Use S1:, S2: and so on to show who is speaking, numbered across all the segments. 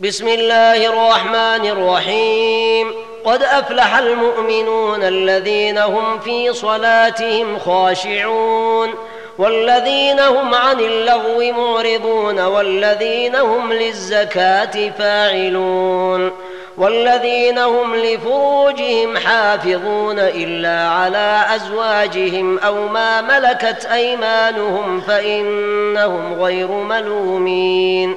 S1: بسم الله الرحمن الرحيم. قد أفلح المؤمنون الذين هم في صلاتهم خاشعون والذين هم عن اللغو معرضون والذين هم للزكاة فاعلون والذين هم لفروجهم حافظون إلا على أزواجهم أو ما ملكت أيمانهم فإنهم غير ملومين.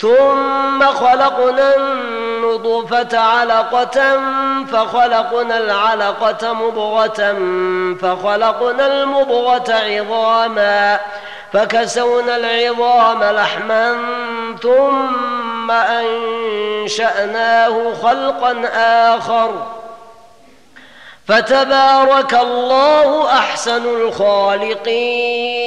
S1: ثم خلقنا النطفة علقة فخلقنا العلقة مضغة فخلقنا المضغة عظاما فكسونا العظام لحما ثم أنشأناه خلقا آخر. فتبارك الله أحسن الخالقين.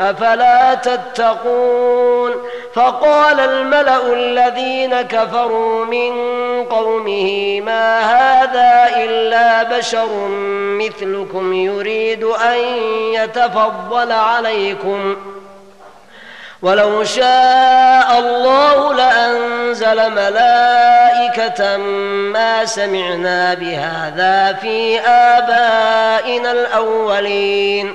S1: أفلا تتقون فقال الملأ الذين كفروا من قومه ما هذا إلا بشر مثلكم يريد أن يتفضل عليكم ولو شاء الله لأنزل ملائكة ما سمعنا بهذا في آبائنا الأولين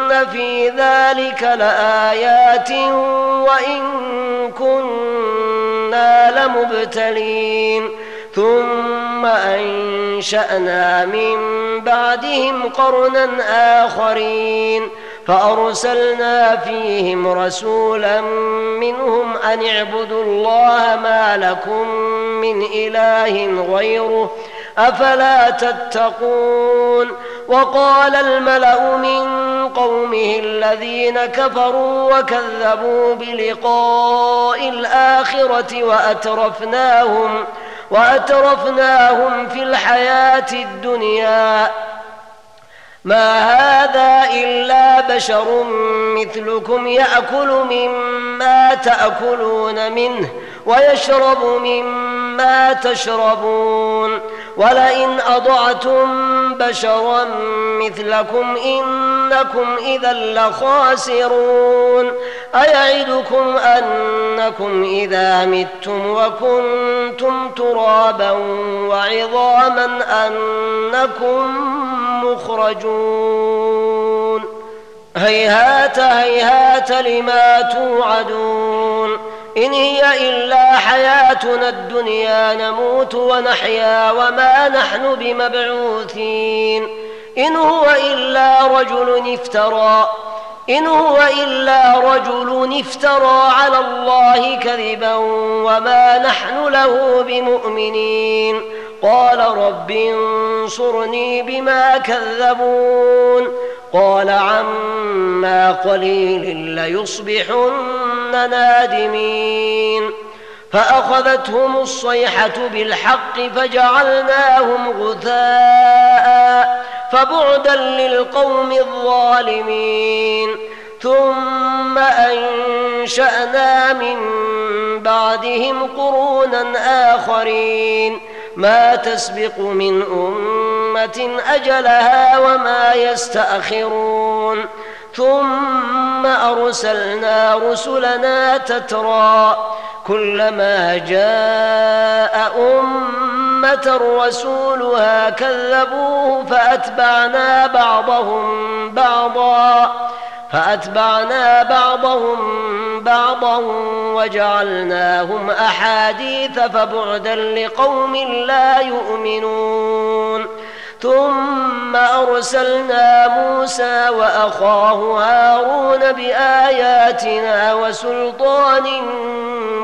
S1: في ذلك لآيات وإن كنا لمبتلين. ثم أنشأنا من بعدهم قرنا آخرين. فأرسلنا فيهم رسولا منهم أن اعبدوا الله ما لكم من إله غيره أفلا تتقون وقال الملأ من قومه الذين كفروا وكذبوا بلقاء الآخرة وأترفناهم وأترفناهم في الحياة الدنيا. ما هذا إلا بشر مثلكم يأكل مما تأكلون منه ويشرب مما تشربون. ولئن أضعتم بشرا مثلكم إنكم إذا لخاسرون. أيعدكم أنكم إذا متم وكنتم ترابا وعظاما أنكم مخرجون. هيهات هيهات لما توعدون. إن هي إلا حياتنا الدنيا نموت ونحيا وما نحن بمبعوثين. إن هو إلا رجل افترى إن هو إلا رجل افترى على الله كذبا وما نحن له بمؤمنين. قال رب انصرني بما كذبون قال عما قليل ليصبحن نادمين فأخذتهم الصيحة بالحق فجعلناهم غثاء فبعدا للقوم الظالمين ثم أنشأنا من بعدهم قرونا آخرين ما تسبق من أمة أجلها وما يستأخرون. ثم أرسلنا رسلنا تترى كلما جاء أمة رسولها كذبوه فأتبعنا بعضهم بعضا. فأتبعنا بعضهم بعضا وجعلناهم أحاديث فبعدا لقوم لا يؤمنون. ثم أرسلنا موسى وأخاه هارون بآياتنا وسلطان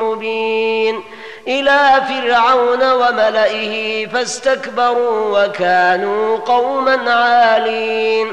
S1: مبين إلى فرعون وملئه فاستكبروا وكانوا قوما عالين.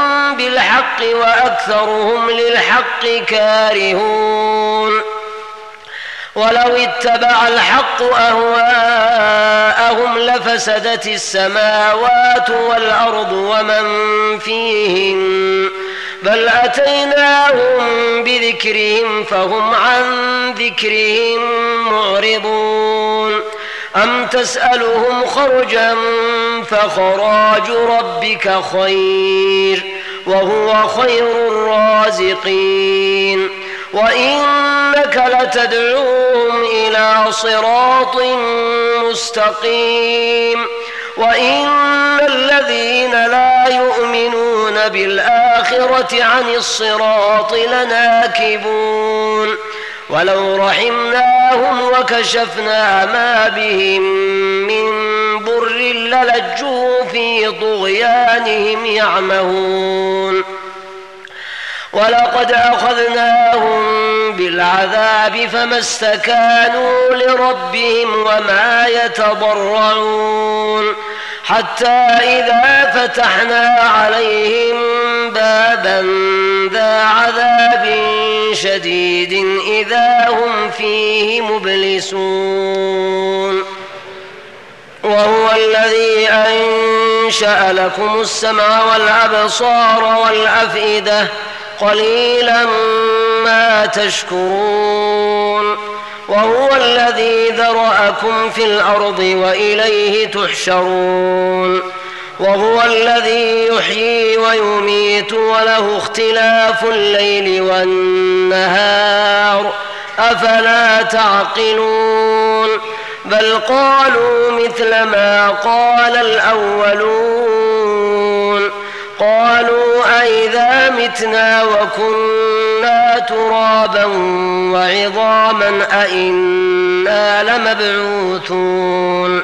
S1: بالحق وأكثرهم للحق كارهون ولو اتبع الحق أهواءهم لفسدت السماوات والأرض ومن فيهن بل أتيناهم بذكرهم فهم عن ذكرهم معرضون أم تسألهم خرجا فخراج ربك خير وهو خير الرازقين. وإنك لتدعوهم إلى صراط مستقيم. وإن الذين لا يؤمنون بالآخرة عن الصراط لناكبون. ولو رحمناهم وكشفنا ما بهم من ضر للجوا في طغيانهم يعمهون. ولقد أخذناهم بالعذاب فما استكانوا لربهم وما يتضرعون. حتى إذا فتحنا عليهم بابا ذا عذاب شديد إذا هم فيه مبلسون. وهو الذي أنشأ لكم السمع والأبصار والأفئدة قليلا ما تشكرون. وهو الذي ذرأكم في الأرض وإليه تحشرون. وهو الذي يحيي ويميت وله اختلاف الليل والنهار. أفلا تعقلون؟ بل قالوا مثل ما قال الأولون. قالوا أئذا متنا وكنا ترابا وعظاما أئنا لمبعوثون.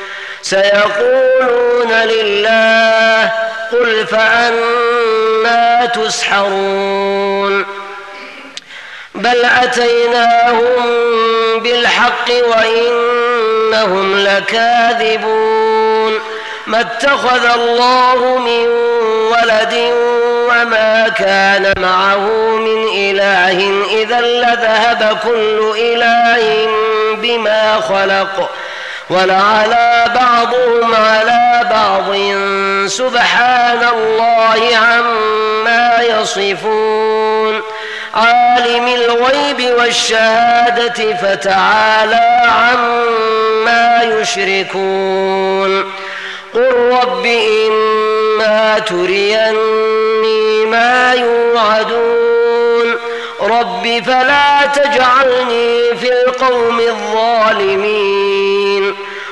S1: سيقولون لله قل فأنا تسحرون بل أتيناهم بالحق وإنهم لكاذبون ما اتخذ الله من ولد وما كان معه من إله إذا لذهب كل إله بما خلق ولعلى بعضهم على بعض. سبحان الله عما يصفون. عالم الغيب والشهادة فتعالى عما يشركون. قل رب إما تريني ما يوعدون. رب فلا تجعلني في القوم الظالمين.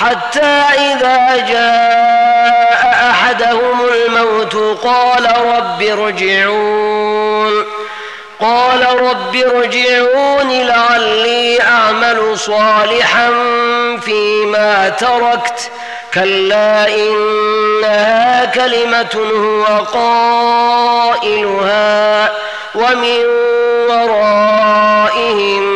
S1: حتى إذا جاء أحدهم الموت قال رب ارجعون. قال رب ارجعون لعلي أعمل صالحا فيما تركت. كلا إنها كلمة هو قائلها ومن ورائهم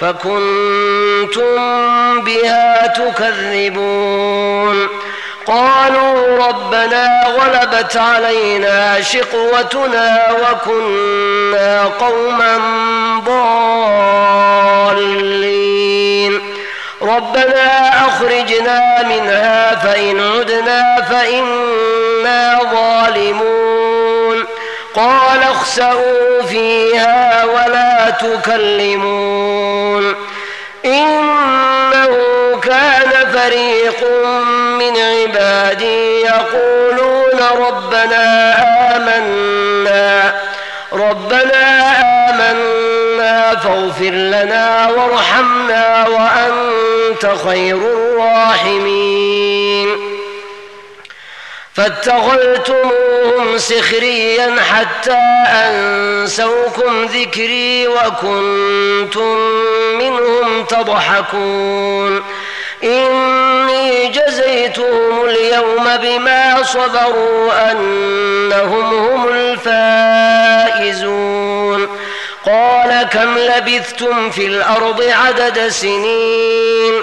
S1: فكنتم بها تكذبون. قالوا ربنا غلبت علينا شقوتنا وكنا قوما ضالين. ربنا أخرجنا منها فإن عدنا فإنا ظالمون. قال اخسئوا فيها ولا تكلمون. إنه كان فريق من عبادي يقولون ربنا آمنا ربنا آمنا فاغفر لنا وارحمنا وأنت خير الراحمين. فاتخذتموهم سخريا حتى أنسوكم ذكري وكنتم منهم تضحكون. إني جزيتهم اليوم بما صبروا أنهم هم الفائزون. قال كم لبثتم في الأرض عدد سنين؟